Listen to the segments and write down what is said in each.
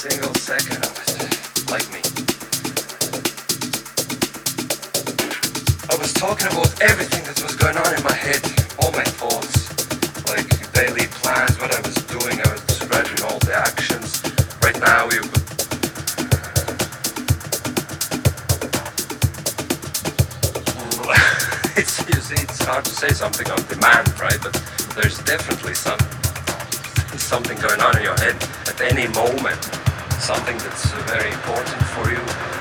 second of it, like me. I was talking about everything that was going on in my head, all my thoughts, like daily plans, what I was doing, I was describing all the actions. Right now, you it's, you see, it's hard to say something on demand, right? But there's definitely some something going on in your head at any moment, something that's very important for you.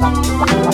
Thank